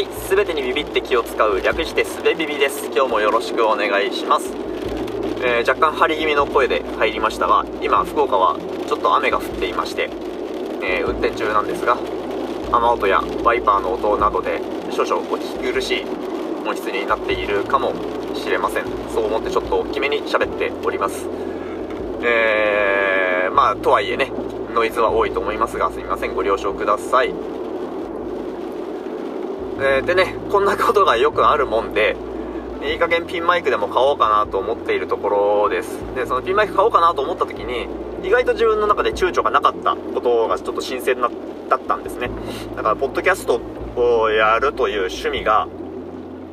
はい、すべてにビビって気を使う略してすべビビです。今日もよろしくお願いします。えー若干張り気味の声で入りましたが、今福岡はちょっと雨が降っていまして、えー運転中なんですが、雨音やワイパーの音などで少々お聞き苦しい音質になっているかもしれません。そう思ってちょっと大きめに喋っております。えー、まあとはいえね、ノイズは多いと思いますが、すみません、ご了承ください。えーでね、こんなことがよくあるもんで、いい加減ピンマイクでも買おうかなと思っているところです。で、そのピンマイク買おうかなと思った時に、意外と自分の中で躊躇がなかったことがちょっと新鮮なだったんですね。だから、ポッドキャストをやるという趣味が、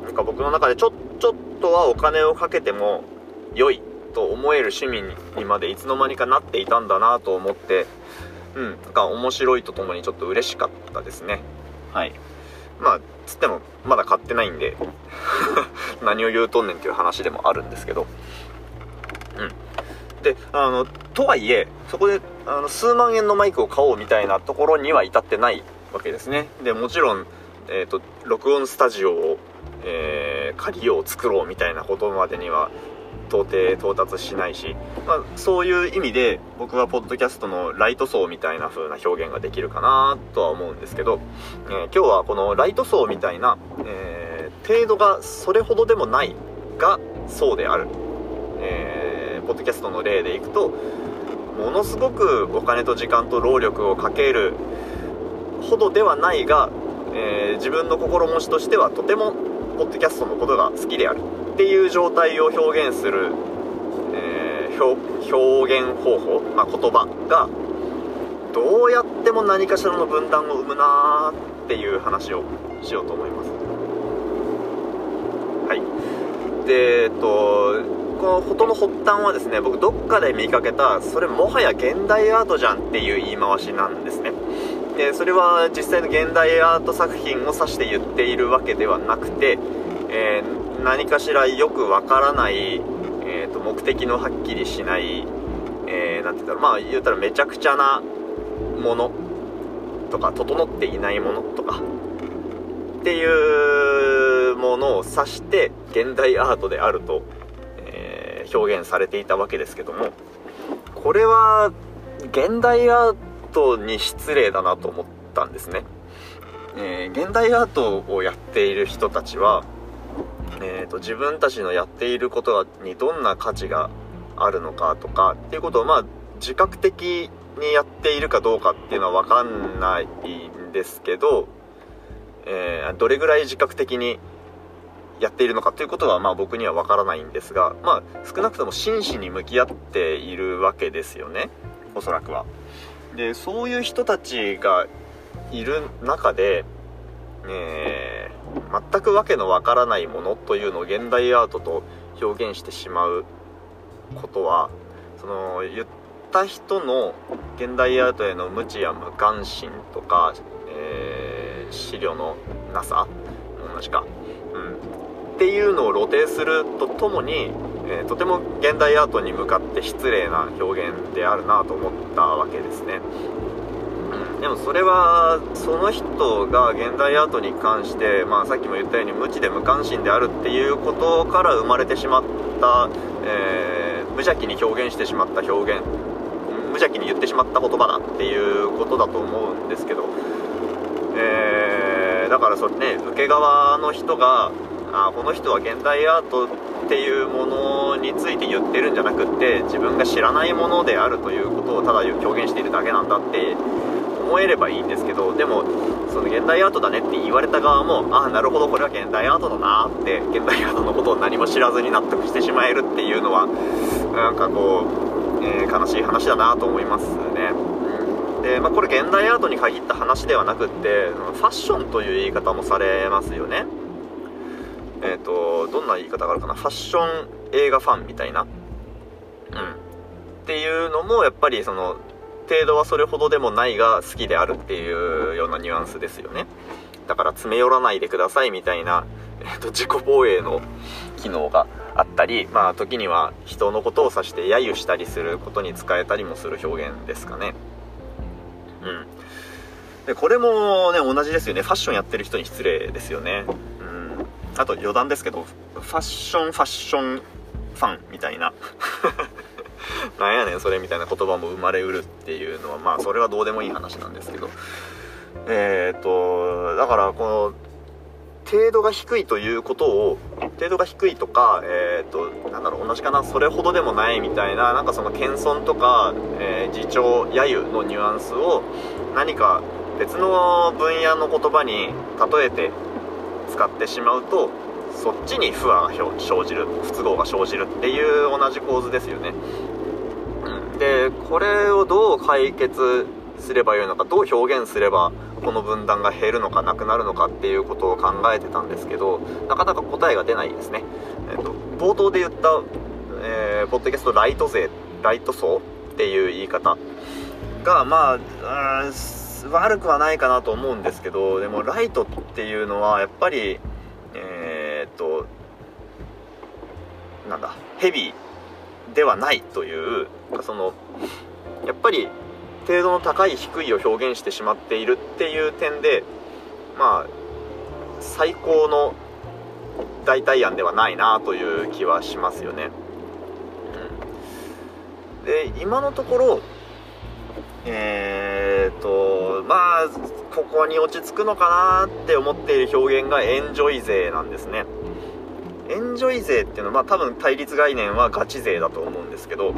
なんか僕の中でちょ、ちょっとはお金をかけても良いと思える趣味にまでいつの間にかなっていたんだなと思って、うん、なんか面白いとともにちょっと嬉しかったですね。はい。まあ、つってもまだ買ってないんで、何を言うとんねんっていう話でもあるんですけど。うん。で、あの、とはいえ、そこで、あの、数万円のマイクを買おうみたいなところには至ってないわけですね。で、もちろん、えっ、と、録音スタジオを、えー借りよう、作ろうみたいなことまでには、到底到達しないし、まあ、そういう意味で僕はポッドキャストのライト層みたいな風な表現ができるかなとは思うんですけど、えー今日はこのライト層みたいな、えー程度がそれほどでもないがそうである、えーポッドキャストの例でいくとものすごくお金と時間と労力をかけるほどではないが、え自分の心持ちとしてはとてもポッドキャストのことが好きである。っていう状態を表現する、えー表現方法、まあ、言葉がどうやっても何かしらの分断を生むなーっていう話をしようと思います。はい。でえっとこの事の発端はですね僕どっかで見かけたそれもはや現代アートじゃんっていう言い回しなんですね。でそれは実際の現代アート作品を指して言っているわけではなくて、えー何かしらよくわからない、えーと目的のはっきりしない、えーて言うんだろう。まあ言ったらめちゃくちゃなものとか整っていないものとか。っていうものを指して現代アートであると、えー表現されていたわけですけども。これは現代アートに失礼だなと思ったんですね、えー現代アートをやっている人たちは、えーと自分たちのやっていることにどんな価値があるのかとかっていうことをまあ自覚的にやっているかどうかっていうのは分かんないんですけど、えーどれぐらい自覚的にやっているのかということはまあ僕には分からないんですがまあ少なくとも真摯に向き合っているわけですよねおそらくは。でそういう人たちがいる中で、え全くわけのわからないものというのを現代アートと表現してしまうことはその言った人の現代アートへの無知や無関心とか、えー資料のなさ同じか、うん、っていうのを露呈するとともに、えーとても現代アートに向かって失礼な表現であるなと思ったわけですね。でもそれはその人が現代アートに関して、まあ、さっきも言ったように無知で無関心であるっていうことから生まれてしまった、えー無邪気に表現してしまった表現無邪気に言ってしまった言葉だっていうことだと思うんですけど、えーだからそれね受け側の人があこの人は現代アートっていうものについて言ってるんじゃなくって自分が知らないものであるということをただ表現しているだけなんだって思えればいいんですけどでもその現代アートだねって言われた側もああなるほどこれは現代アートだなって現代アートのことを何も知らずに納得してしまえるっていうのはなんかこう、えー悲しい話だなと思いますね。で、まあ、これ現代アートに限った話ではなくってファッションという言い方もされますよね。えっ、とどんな言い方があるかな？ファッション映画ファンみたいな。うん。っていうのもやっぱりその程度はそれほどでもないが好きであるっていうようなニュアンスですよね。だから詰め寄らないでくださいみたいな、えー、と自己防衛の機能があったりまあ時には人のことを指して揶揄したりすることに使えたりもする表現ですかね。うん。でこれもね同じですよね。ファッションやってる人に失礼ですよね。うん。あと余談ですけどファッションファッションファンみたいな。なんやねんそれみたいな言葉も生まれうるっていうのはまあそれはどうでもいい話なんですけど。えっ、とだからこの程度が低いということを程度が低いとかえっ、となんだろう同じかなそれほどでもないみたいななんかその謙遜とか、えー、自重揶揄のニュアンスを何か別の分野の言葉に例えて使ってしまうとそっちに不和が生じる不都合が生じるっていう同じ構図ですよね、でこれをどう解決すればよいのかどう表現すればこの分断が減るのかなくなるのかっていうことを考えてたんですけどなかなか答えが出ないですね、えーと、冒頭で言った、えー、ポッドキャストライト勢ライト層っていう言い方がまあ悪くはないかなと思うんですけどでもライトっていうのはやっぱりえー、っとなんだヘビーではないというそのやっぱり程度の高い低いを表現してしまっているっていう点でまあ最高の代替案ではないなという気はしますよね。うん、で今のところえー、っとまあここに落ち着くのかなって思っている表現がエンジョイ勢なんですねエンジョイ勢っていうのはまあ多分対立概念はガチ勢だと思うんですけど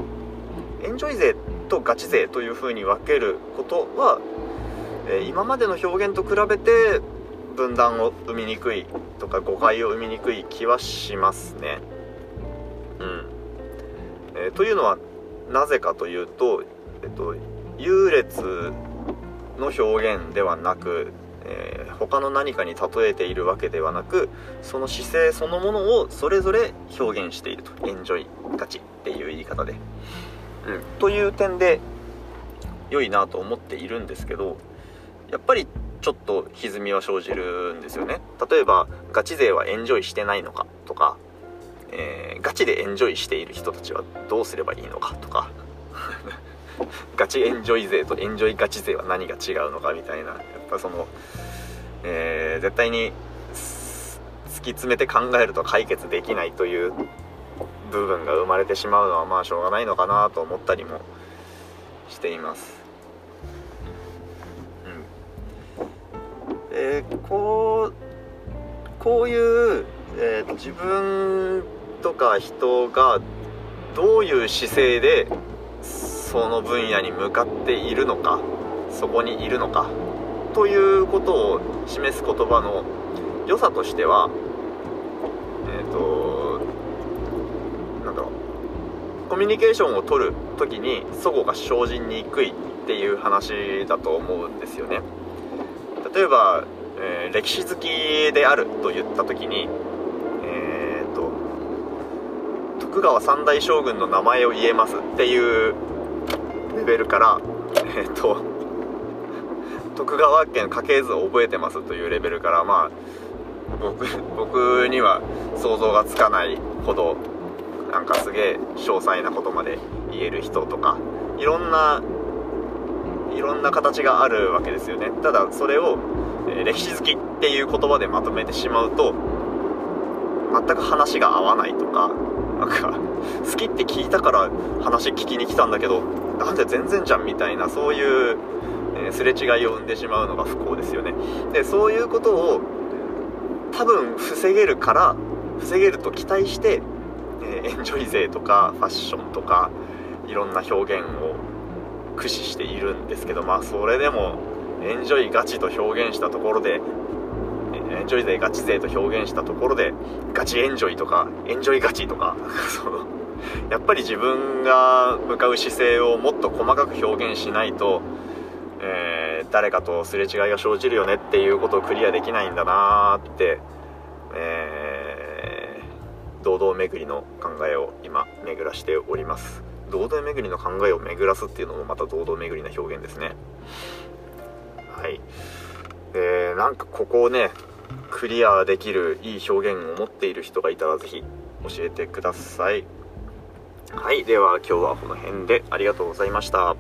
エンジョイ勢とガチ勢というふうに分けることは、え、今までの表現と比べて分断を生みにくいとか誤解を生みにくい気はしますね。うん、えー、というのはなぜかというと、えっと、優劣の表現ではなく、えー、他の何かに例えているわけではなくその姿勢そのものをそれぞれ表現していると。エンジョイガチっていう言い方で、うん、という点で良いなと思っているんですけどやっぱりちょっと歪みは生じるんですよね。例えばガチ勢はエンジョイしてないのかとか、えー、ガチでエンジョイしている人たちはどうすればいいのかとか。ガチエンジョイ勢とエンジョイガチ勢は何が違うのかみたいなやっぱその、えー、絶対に突き詰めて考えると解決できないという部分が生まれてしまうのはまあしょうがないのかなと思ったりもしています。うん、えー、こうこういう、えー、自分とか人がどういう姿勢でその分野に向かっているのかそこにいるのかということを示す言葉の良さとしてはえっ、ー、となんだろうコミュニケーションを取る時に齟齬が生じにくいっていう話だと思うんですよね。例えば、えー、歴史好きであると言った時にえっ、ー、と徳川三代将軍の名前を言えますっていうレベルからえっ、と徳川家の家系図を覚えてますというレベルからまあ僕僕には想像がつかないほどなんかすげえ詳細なことまで言える人とかいろんないろんな形があるわけですよね。ただそれを、えー、歴史好きっていう言葉でまとめてしまうと全く話が合わないとかなんか好きって聞いたから話聞きに来たんだけどなんで全然じゃんみたいなそういう、えー、すれ違いを生んでしまうのが不幸ですよね。でそういうことを多分防げるから防げると期待して、えー、エンジョイ勢とかファッションとかいろんな表現を駆使しているんですけどまあそれでもエンジョイガチと表現したところでエンジョイ勢ガチ勢と表現したところでガチエンジョイとかエンジョイガチとか そのやっぱり自分が向かう姿勢をもっと細かく表現しないと、えー、誰かとすれ違いが生じるよねっていうことをクリアできないんだなーって、えー、堂々巡りの考えを今巡らしております。堂々巡りの考えを巡らすっていうのもまた堂々巡りな表現ですね。はい。えー、なんかここをねクリアできるいい表現を持っている人がいたら是非教えてください。はいでは今日はこの辺でありがとうございました。